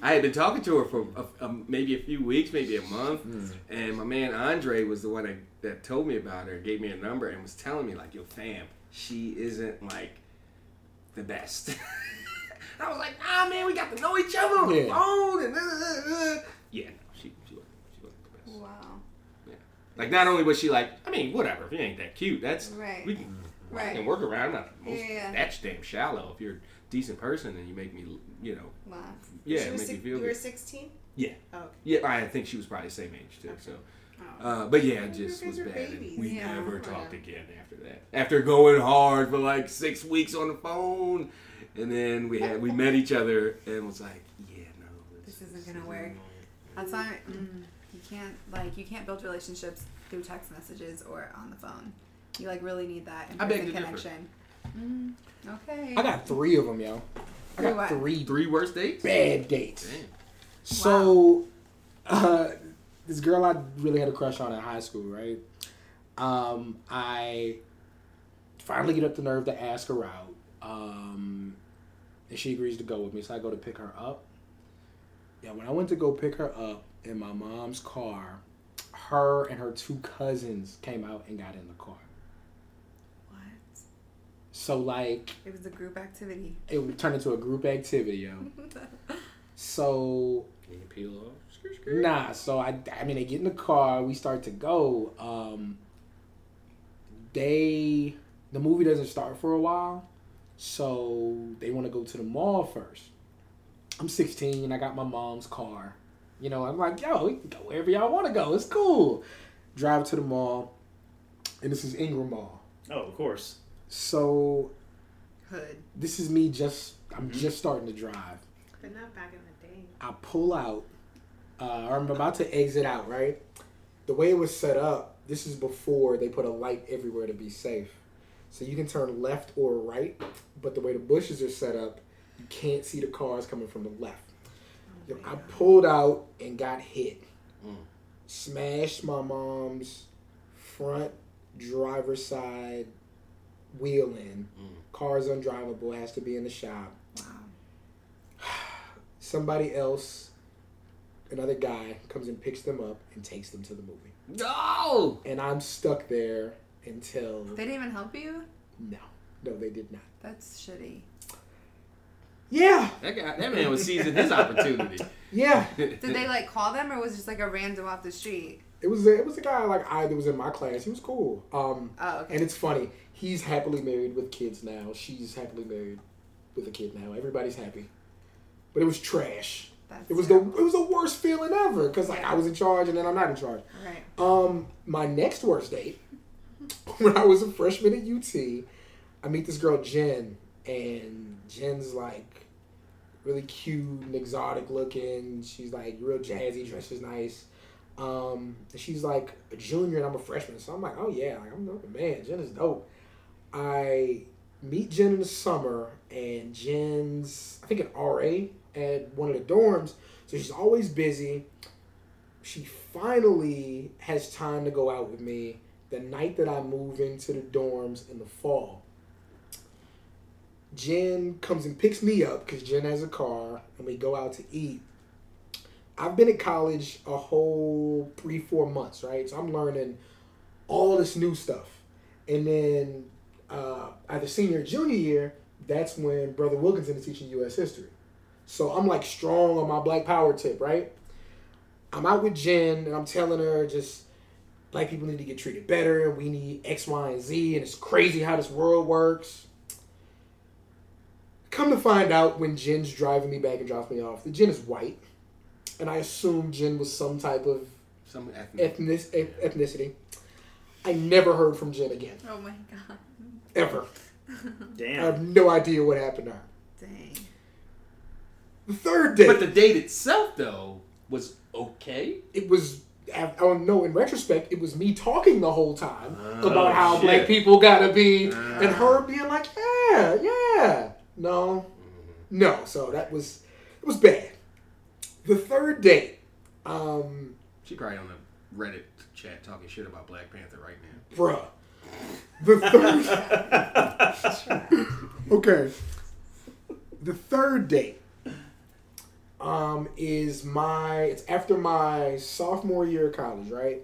I had been talking to her for a, a, maybe a few weeks, maybe a month, Hmm. and my man Andre was the one that, that told me about her, gave me a number, and was telling me like, "Yo, fam, she isn't like the best." I was like, "Nah, man, we got to know each other on the Yeah. phone." And uh, uh, uh. yeah, no, she she wasn't, she wasn't the best. Wow. Yeah. Like, not only was she like, I mean, whatever, if you ain't that cute, that's Right. we can, Right. can work around. I'm not most, Yeah, yeah. that's damn shallow if you're a decent person, and you make me, you know, Laugh. yeah, She it was make me six- feel You were 16? Yeah. Oh, okay. Yeah, I think she was probably the same age too. Okay. So. Uh, but yeah, it just was bad. and we Yeah. never talked yeah. again after that. After going hard for like six weeks on the phone, and then we had we met each other and was like, yeah, no, This isn't gonna work. That's why mm, you can't like you can't build relationships through text messages or on the phone. You like really need that I beg in-person connection. Mm, okay. I got three of them, yo. I Three got what? three Three worst dates. bad dates. Damn. So, uh, this girl I really had a crush on in high school, right? Um, I finally get up the nerve to ask her out, um, and she agrees to go with me. So I go to pick her up. Yeah, when I went to go pick her up in my mom's car, her and her two cousins came out and got in the car. What? So like, It was a group activity. it turned into a group activity, yo. So Can you peel off? Skirt, skirt. Nah, so I, I mean, they get in the car, we start to go. Um, they, the movie doesn't start for a while, so they want to go to the mall first. I'm 16, I got my mom's car. You know, I'm like, yo, we can go wherever y'all want to go. It's cool. Drive to the mall, and this is Ingram Mall. Oh, of course. So Hood. this is me just, I'm Mhm. just starting to drive. But not back in the day. I pull out, uh, or I'm about to exit out, right? The way it was set up, this is before they put a light everywhere to be safe. So you can turn left or right, but the way the bushes are set up, you can't see the cars coming from the left. Yo, I pulled out and got hit. Mm. Smashed my mom's front driver's side wheel in. Mm. Car's undrivable, has to be in the shop Wow. somebody else, another guy, comes and picks them up and takes them to the movie. No. And I'm stuck there until They didn't even help you? no, no, they did not. That's shitty. Yeah, That guy, that man was seizing his opportunity. yeah. Did they like call them or was it just like a random off the street? It was a, it was a guy like I that was in my class. He was cool. Um, Oh, okay. and it's funny. He's happily married with kids now. She's happily married with a kid now. Everybody's happy. But it was trash. That's It was the it was the worst feeling ever because like Yeah. I was in charge and then I'm not in charge. Right. Um, my next worst date, when I was a freshman at UT, I meet this girl Jen, and Jen's like really cute and exotic looking. She's like real jazzy, dresses nice. Um, and she's like a junior and I'm a freshman, so I'm like, oh yeah, like I'm the man. Jen is dope. I meet Jen in the summer, and Jen's I think an RA at one of the dorms, so she's always busy she finally has time to go out with me the night that I move into the dorms in the fall. Jen comes and picks me up because Jen has a car and we go out to eat. I've been at college a whole three, four months, right? So I'm learning all this new stuff. And then uh, either senior or junior year, that's when Brother Wilkinson is teaching U.S. history. So I'm like strong on my black power tip, right? I'm out with Jen and I'm telling her just black people need to get treated better. And we need X, Y, and Z, and it's crazy how this world works. Come to find out when Jen's driving me back and drops me off, the Jen is white, and I assume Jen was some type of Some ethnic. ethnic, ethnicity. I never heard from Jen again, Oh my god. ever. Damn. I have no idea what happened to her. Dang. The third day, But the date itself, though, was okay. it was I don't know. In retrospect, it was me talking the whole time Oh, about how shit. black people gotta be, Ah. and her being like, "Yeah, yeah, no, no." So that was it was bad. The third date, um, She probably on the Reddit chat talking shit about Black Panther right now. bruh. The third, okay. The third date, um, is my. It's after my sophomore year of college, right?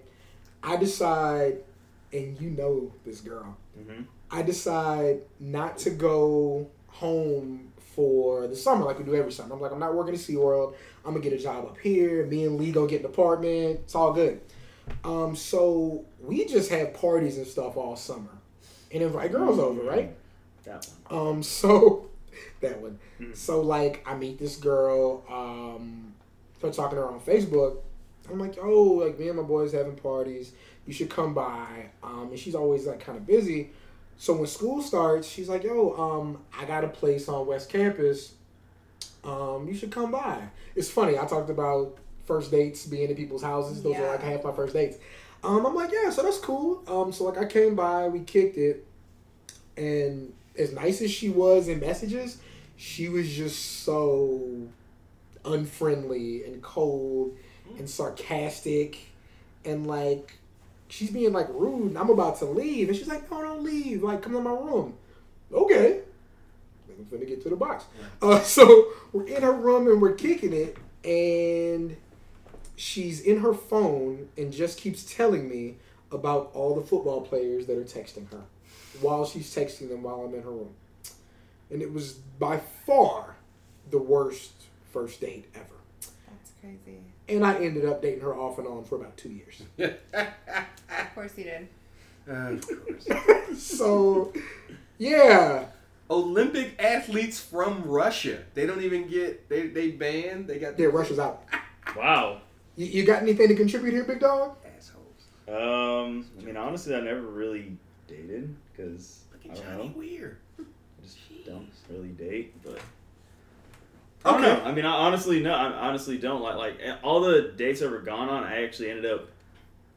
I decide, and you know this girl. Mhm. I decide not to go home for the summer like we do every summer. I'm like, I'm not working at SeaWorld. I'm gonna get a job up here. Me and Lee gonna get an apartment. It's all good. Um, so we just have parties and stuff all summer, and invite girls over, right? That one. Um, so that one. Mhm. So like, I meet this girl. Um, start talking to her on Facebook. I'm like, oh, like me and my boys having parties. You should come by. Um, and she's always like kind of busy. So when school starts, she's like, yo, um, I got a place on West Campus. Um, you should come by. It's funny. I talked about first dates being in people's houses. Those are like half my first dates. Um, I'm like, yeah, so that's cool. Um, so like I came by, we kicked it, and as nice as she was in messages, she was just so unfriendly and cold and sarcastic and like she's being like rude and I'm about to leave and she's like, No, don't leave, like come to my room. Okay. I'm finna get to the box. Uh, so we're in her room and we're kicking it and she's in her phone and just keeps telling me about all the football players that are texting her while she's texting them while I'm in her room. And it was by far the worst first date ever. That's crazy. And I ended up dating her off and on for about two years. Of course you did. Uh, of course. so, yeah. Olympic athletes from Russia. They don't even get they they banned. They got Yeah, Russia's out. Wow. You, you got anything to contribute here, big dog? assholes. Um, I mean, honestly, I never really dated because Look I at don't Johnny know. Weir. I just don't really date, but I don't Okay. know. I mean, I honestly no, I honestly don't like like eh, all the dates I've ever gone on. I actually ended up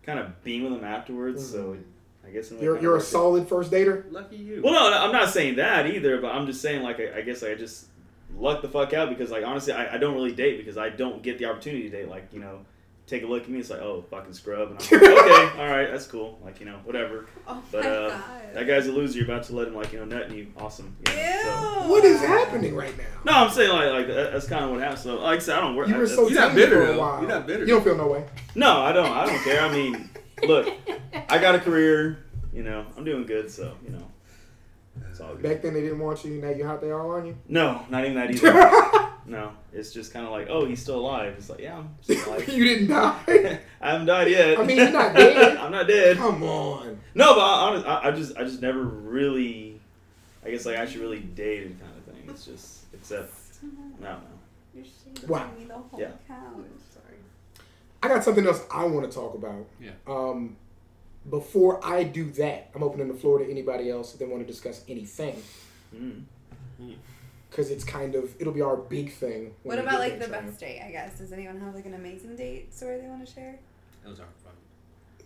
kind of being with them afterwards. So mm-hmm. I guess in a way You're, you're a worked it. solid first dater? Lucky you. Well, no, I'm not saying that either, but I'm just saying like I, I guess I just lucked the fuck out because like honestly I, I don't really date because I don't get the opportunity to date. Like you know, take a look at me, it's like oh fucking scrub, and I'm like okay, all right, that's cool. Like you know whatever. Oh But uh, god. that guy's a loser. You're about to let him like you know nut in you. Awesome. Yeah, know, so- What is happening right now? No, I'm saying like like that, that's kind of what happened. So like I said, I don't work. You were that's- so You're not bitter, for a while. You're not bitter. You don't feel no way. no, I don't. I don't care. I mean, look, I got a career. You know, I'm doing good. So you know, it's all good. Back then they didn't want you, now you out they all on you. No, not even that either. No, it's just kind of like, oh, he's still alive. It's like, yeah, I'm still alive. you didn't die. I haven't died yet. I mean, you're not dead. I'm not dead. Come on. No, but I, I, I just, I just never really, I guess like actually really dated kind of thing. It's just, except, I don't know. You're Wow. me the whole Yeah. couch. Sorry. I got something else I want to talk about. Yeah. Um, before I do that, I'm opening the floor to anybody else if they want to discuss anything. Mm. Because it's kind of, it'll be our big thing. What about like the China. best date? I guess. Does anyone have like an amazing date story they want to share? Those are fun.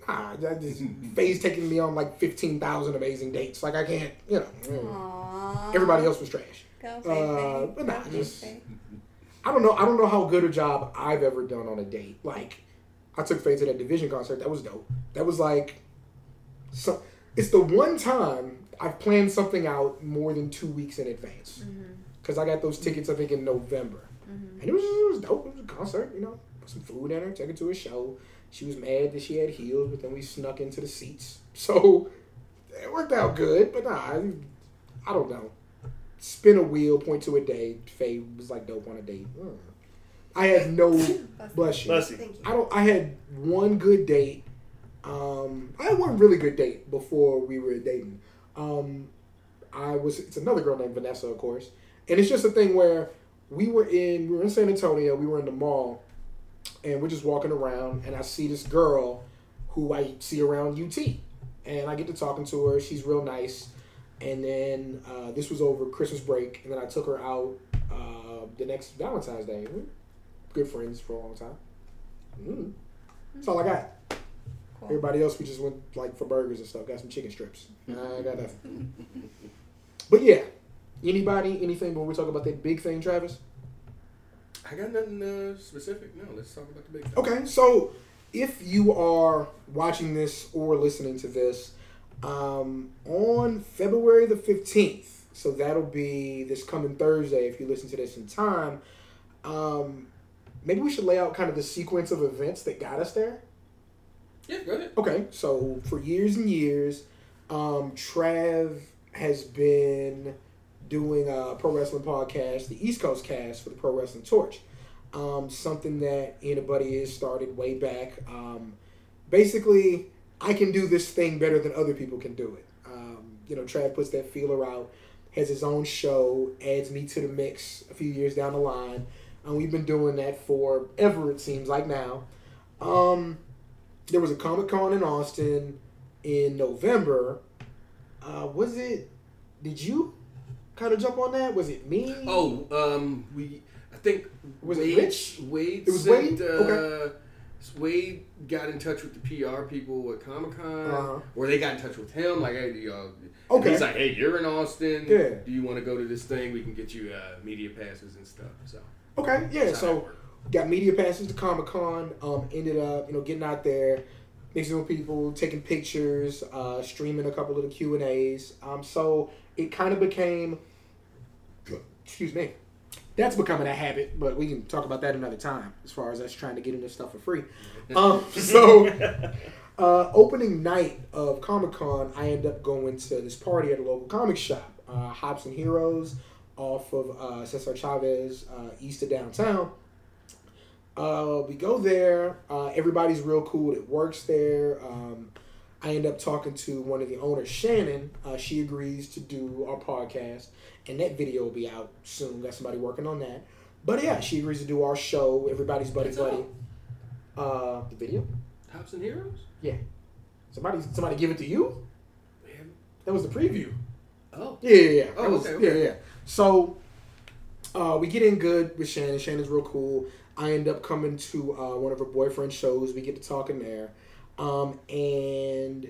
Nah, that just Faye's taking me on like 15,000 amazing dates. Like, I can't, you know. mm. Aww. Everybody else was trash. Go, Faye, Uh, Faye. but nah, Go, just- Faye. I don't know. I don't know how good a job I've ever done on a date. Like, I took Faye to that Division concert. That was dope. That was like, so it's the one time I've planned something out more than two weeks in advance. Mhm. Because I got those tickets, I think, in November, Mhm. and it was, it was dope. It was a concert, you know. Put some food in her, take her to a show. She was mad that she had heels, but then we snuck into the seats, so it worked out good. But nah, I, I don't know. Spin a wheel, point to a date. Faye was like dope on a date. Mm. I had no Bless bless you. Bless you. You. I don't. I had one good date. Um, I had one really good date before we were dating. Um, I was. It's another girl named Vanessa, of course, and it's just a thing where we were in. We were in San Antonio. We were in the mall, and we're just walking around, and I see this girl who I see around UT, and I get to talking to her. She's real nice, and then uh, this was over Christmas break, and then I took her out uh, the next Valentine's Day. We were good friends for a long time. Mm. That's all I got. Cool. Everybody else, we just went like for burgers and stuff. Got some chicken strips. I got nothing. But yeah, anybody, anything? When we talk about that big thing, Travis. I got nothing uh, specific. No, let's talk about the big. thing. Okay, so if you are watching this or listening to this um, on February the 15th, so that'll be this coming Thursday if you listen to this in time, um, maybe we should lay out kind of the sequence of events that got us there. Yeah, go ahead. Okay, so for years and years, um, Trav has been doing a pro wrestling podcast, the East Coast cast for the Pro Wrestling Torch. Um, something that anybody has started way back. Um, basically, I can do this thing better than other people can do it. Um, you know, Trav puts that feeler out. has his own show, adds me to the mix a few years down the line. And we've been doing that forever, it seems like now. Um, there was a Comic Con in Austin in November. Uh, was it? Did you kind of jump on that? Was it me? Oh, um, we. I think Was it Wade, Rich? Wade It was sent, Wade? Uh, Okay. Wade got in touch with the PR people at Comic Con, Uh-huh. or they got in touch with him. Like, hey, know, Okay. he's like, hey, you're in Austin. Yeah. Do you want to go to this thing? We can get you uh, media passes and stuff. So Okay, yeah. that's how that So got media passes to Comic Con. Um, ended up, you know, getting out there, mixing with people, taking pictures, uh, streaming a couple of the Q and A's. Um, so it kind of became, excuse me, that's becoming a habit. But we can talk about that another time. As far as us trying to get into stuff for free. Um, so uh, opening night of Comic Con, I end up going to this party at a local comic shop, uh, Hops and Heroes, off of uh, Cesar Chavez, uh, east of downtown. Uh, we go there. Uh, everybody's real cool that works there. Um, I end up talking to one of the owners, Shannon. Uh, she agrees to do our podcast, and that video will be out soon. Got somebody working on that. But yeah, she agrees to do our show. Everybody's buddy It's buddy. Uh, the video. Hops and Heroes. Yeah. Somebody, somebody give it to you. Man. That was the preview. Oh, Yeah, yeah, yeah. Oh, was- okay, okay. Yeah, yeah. So uh, we get in good with Shannon. Shannon's real cool. I end up coming to uh, one of her boyfriend shows. We get to talking there, um, and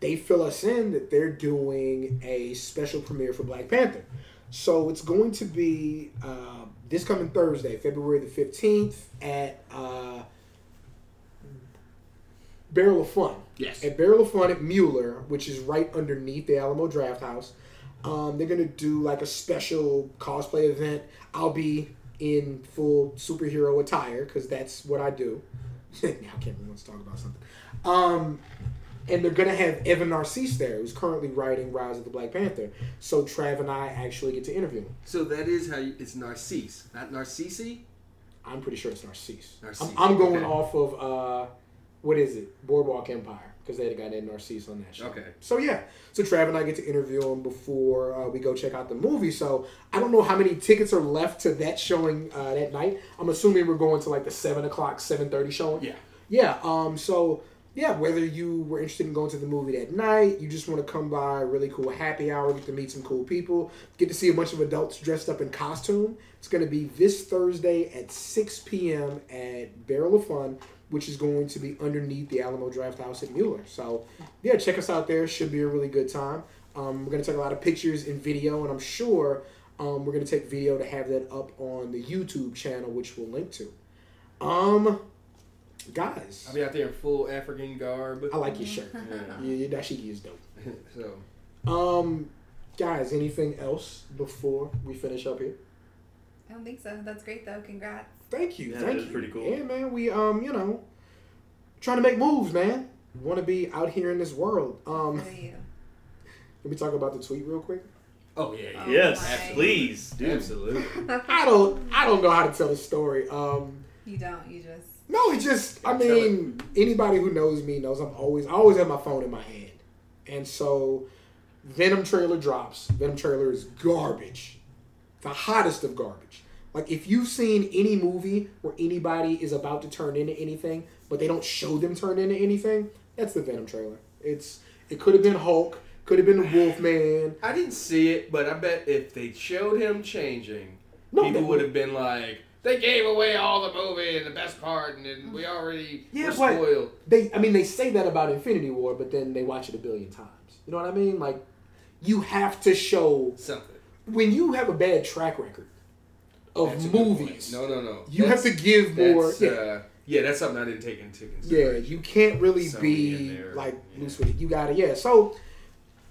they fill us in that they're doing a special premiere for Black Panther. So it's going to be uh, this coming Thursday, February the fifteenth, at uh, Barrel of Fun yes. at Barrel of Fun at Mueller, which is right underneath the Alamo Drafthouse. Um, they're gonna do like a special cosplay event. I'll be in full superhero attire because that's what I do. now wants to talk about something. Um, and they're gonna have Evan Narcisse there, who's currently writing Rise of the Black Panther. So Trav and I actually get to interview him. So that is how you, it's Narcisse, not Narcissi. I'm pretty sure it's Narcisse. Narcisse, I'm, I'm going okay. off of uh, what is it? Boardwalk Empire because they had a guy named Narcisse on that show. Okay. So yeah, so Trav and I get to interview him before uh, we go check out the movie. So I don't know how many tickets are left to that showing uh, that night. I'm assuming we're going to like the seven o'clock, seven thirty showing. Yeah. Yeah. Um. So yeah, whether you were interested in going to the movie that night, you just want to come by a really cool happy hour, get to meet some cool people, get to see a bunch of adults dressed up in costume. It's going to be this Thursday at 6 p.m. at Barrel of Fun, which is going to be underneath the Alamo Drafthouse at Mueller. So yeah, check us out there. Should be a really good time. Um, we're going to take a lot of pictures and video, and I'm sure um, we're going to take video to have that up on the YouTube channel, which we'll link to. Um, guys, I'll be out there in full African garb. I like your shirt. Yeah. Yeah, your dashiki is dope. so Um, guys, anything else before we finish up here? I don't think so. That's great though. Congrats. Thank you, Yeah, thank that is you. pretty cool. Yeah, man, we um, you know, trying to make moves, man. Want to be out here in this world. Um, For you. let me talk about the tweet real quick. oh yeah, yeah. Oh yes, my. please, dude. absolutely. I don't, I don't know how to tell the story. Um, You don't. You just. No, it just, I mean, anybody who knows me knows I'm always, I always have my phone in my hand, and so Venom trailer drops. Venom trailer is garbage, the hottest of garbage. Like if you've seen any movie where anybody is about to turn into anything, but they don't show them turn into anything, that's the Venom trailer. It's it could have been Hulk, could have been the Wolfman. I didn't see it, but I bet if they showed him changing, No, people would have been like, "They gave away all the movie and the best part, and we already Yeah, were spoiled." They, I mean, they say that about Infinity War, but then they watch it a billion times. You know what I mean? Like, you have to show Something. when you have a bad track record of That's movies. No, no, no. You have to give more. Yeah, uh, yeah, that's something I didn't take into consideration. yeah. You can't really Sony be like yeah. loose with it. You gotta, yeah. So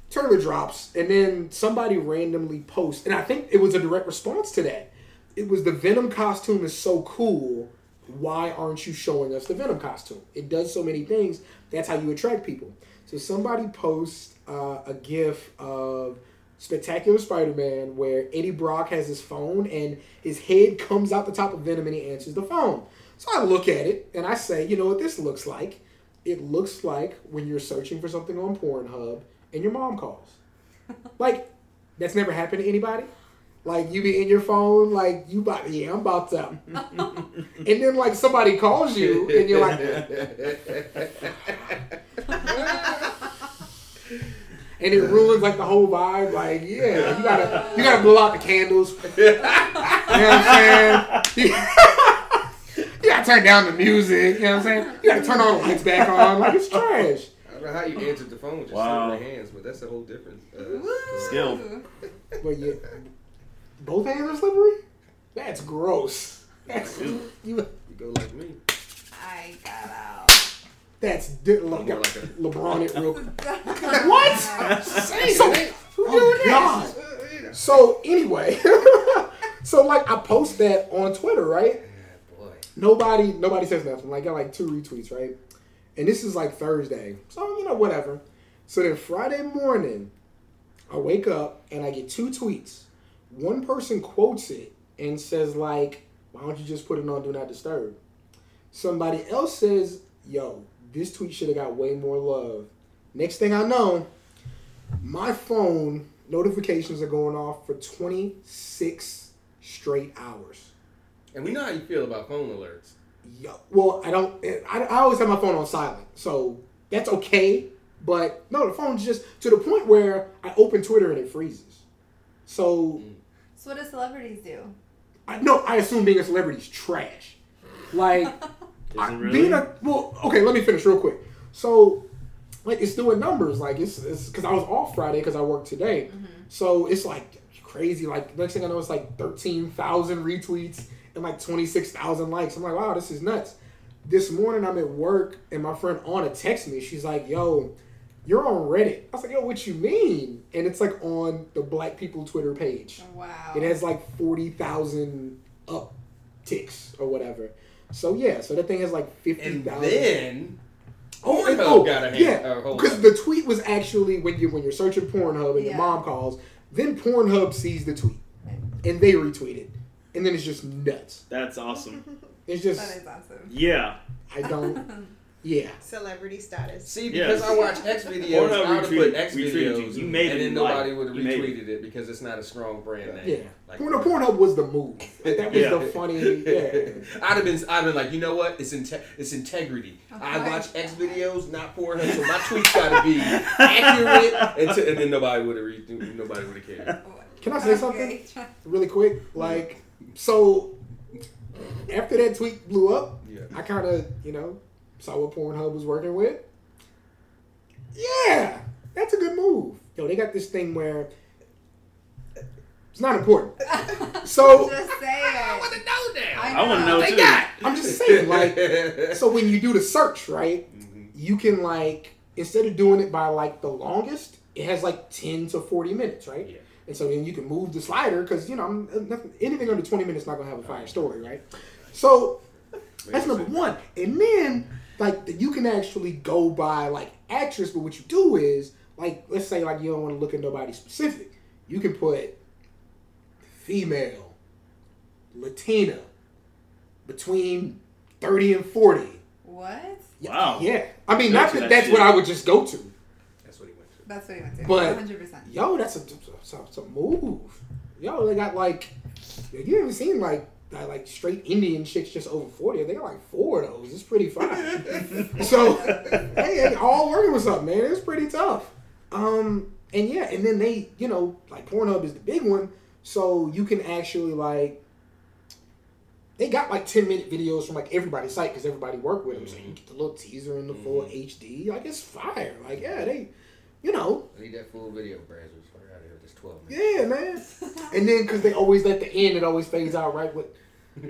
Turner drops, and then somebody randomly posts, and I think it was a direct response to that. It was the Venom costume is so cool. Why aren't you showing us the Venom costume? It does so many things. That's how you attract people. So somebody posts uh, a GIF of Spectacular Spider-Man where Eddie Brock has his phone and his head comes out the top of Venom and he answers the phone. So I look at it and I say, you know what this looks like? It looks like when you're searching for something on Pornhub and your mom calls. like, That's never happened to anybody. Like you be in your phone, like you about yeah, I'm about to, and then like somebody calls you, and you're like, and it ruins like the whole vibe. Like yeah, you gotta you gotta blow out the candles. You know what I'm saying? You gotta turn down the music. You know what I'm saying? You gotta turn all the lights back on. Like it's trash. I don't know how you answered the phone with just Wow. wow. hands, but that's a whole different uh, Skill. But yeah, both hands are slippery. That's gross. That's you. You go like me. I got out. That's di- like, More like a- LeBron it real. what? So, Who oh doing God. that? Uh, you know. So anyway, so like I post that on Twitter, right? Yeah. Nobody, nobody says nothing. Like I got like two retweets, right? And this is like Thursday, so you know whatever. So then Friday morning, I wake up and I get two tweets. One person quotes it and says like, "Why don't you just put it on Do Not Disturb?" Somebody else says, "Yo, this tweet should have got way more love." Next thing I know, my phone notifications are going off for 26 straight hours. And we know how you feel about phone alerts. Yo, well, I don't. I, I always have my phone on silent, so that's okay. But no, the phone's just to the point where I open Twitter and it freezes. So mm. So what do celebrities do? I no, I assume being a celebrity is trash. Like I- really? being a well, okay. Let me finish real quick. So, like, it's doing numbers. Like, it's it's because I was off Friday because I worked today. Mm-hmm. So it's like crazy. Like next thing I know, it's like thirteen thousand retweets and like twenty six thousand likes. I'm like, wow, this is nuts. This morning I'm at work and my friend Anna texts me. She's like, yo. You're on Reddit. I was like, yo, what you mean? And it's like on the Black People Twitter page. Wow. It has like forty thousand up ticks or whatever. So yeah, so that thing has like fifty And then oh, and- Pornhub oh, got a hand- yeah, oh, because up. the tweet was actually when you when you're searching Pornhub and your mom calls, then Pornhub sees the tweet and they retweet it, and then it's just nuts. That's awesome. It's just is awesome. Yeah. I don't. Yeah, Celebrity status. See, Yeah. because I watch X videos, Pornhub I would have put X videos, you. You made and then live. nobody would have retweeted it. because it's not a strong brand name. yeah. Like Porn, Pornhub was the move. Like, that was Yeah. the funny. Yeah. I'd have been, I'd have been like, you know what? It's inte- it's integrity. I watch X videos, not Pornhub, so my tweets got to be accurate, and, to, and then nobody would have, re- nobody would have cared. Can I say something? really quick. Like, so after that tweet blew up, Yeah. I kind of, you know, saw what Pornhub was working with. Yeah, that's a good move. Yo, they got this thing where it's not important. So Just say I want to know now. I I want to know They too. got. I'm just saying, like, so when you do the search, right, Mhm. you can like instead of doing it by like the longest, it has like 10 to 40 minutes, right? Yeah. And so then you can move the slider because you know I'm, nothing, anything under 20 minutes is not gonna have a fire story, right? So that's number one. And then like you can actually go by like actress, but what you do is like let's say like you don't want to look at nobody specific, you can put female, Latina, between 30 and 40. What? Yeah, Wow. Yeah. I mean, Go not that that that's shit. what I would just go to. That's what he went to. That's what he went to. But- 100%. Yo, that's a, that's a, that's a move. Yo, they got like, you haven't seen like, like straight Indian chicks just over 40. They got like four of those. It's pretty fine. so, hey, hey, all working with something, man. It's pretty tough. Um, and yeah, and then they, you know, like Pornhub is the big one. So you can actually like, they got like 10 minute videos from like everybody's site because everybody worked with them. So you get the little teaser in the full HD. Like, it's fire. Like, yeah, they, you know, I need that full video, Brazzers. Fuck out of here with this 12 yeah, man. And then because they always at the end, it always fades out right with. Oh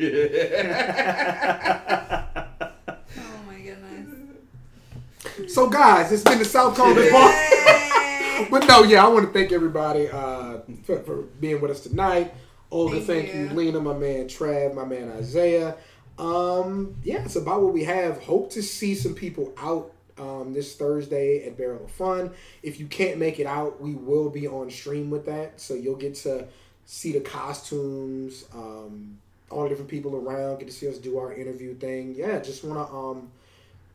my goodness. So guys, it's been the South Carolina Yay! But no, yeah, I want to thank everybody uh, for, for being with us tonight. Olga, Thank thank, you. you. Lena, my man Trav, my man Isaiah. Um, yeah, it's about what we have. Hope to see some people out um, this Thursday at Barrel of Fun. If you can't make it out, we will be on stream with that, so you'll get to see the costumes, um, all the different people around, get to see us do our interview thing. Yeah, just want to um,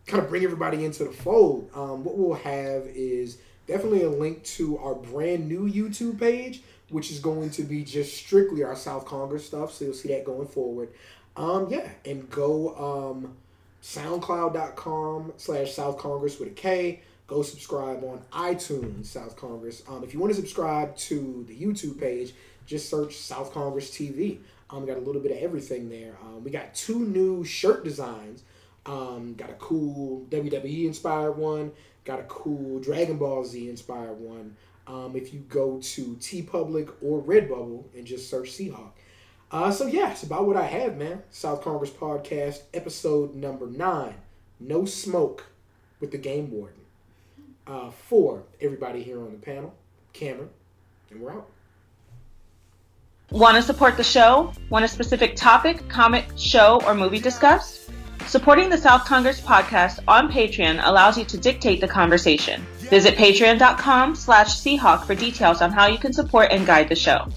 kind of bring everybody into the fold. Um, what we'll have is definitely a link to our brand new YouTube page, which is going to be just strictly our South Congress stuff. So you'll see that going forward. Um, yeah, and go um, soundcloud.com slash South Congress with a K. Go subscribe on iTunes, South Congress. Um, if you want to subscribe to the YouTube page, just search South Congress TV. Um, we got a little bit of everything there. Um, we got two new shirt designs. Um, got a cool WWE inspired one. Got a cool Dragon Ball Z inspired one. Um, if you go to TeePublic or Redbubble and just search Seahawk. Uh, so yeah, it's about what I have, man. South Congress podcast, episode number nine. No smoke with the game warden. Uh, for everybody here on the panel, Cameron, and we're out. Want to support the show? Want a specific topic, comic, show, or movie discussed? Supporting the South Congress podcast on Patreon allows you to dictate the conversation. Visit patreon.com slash Seahawk for details on how you can support and guide the show.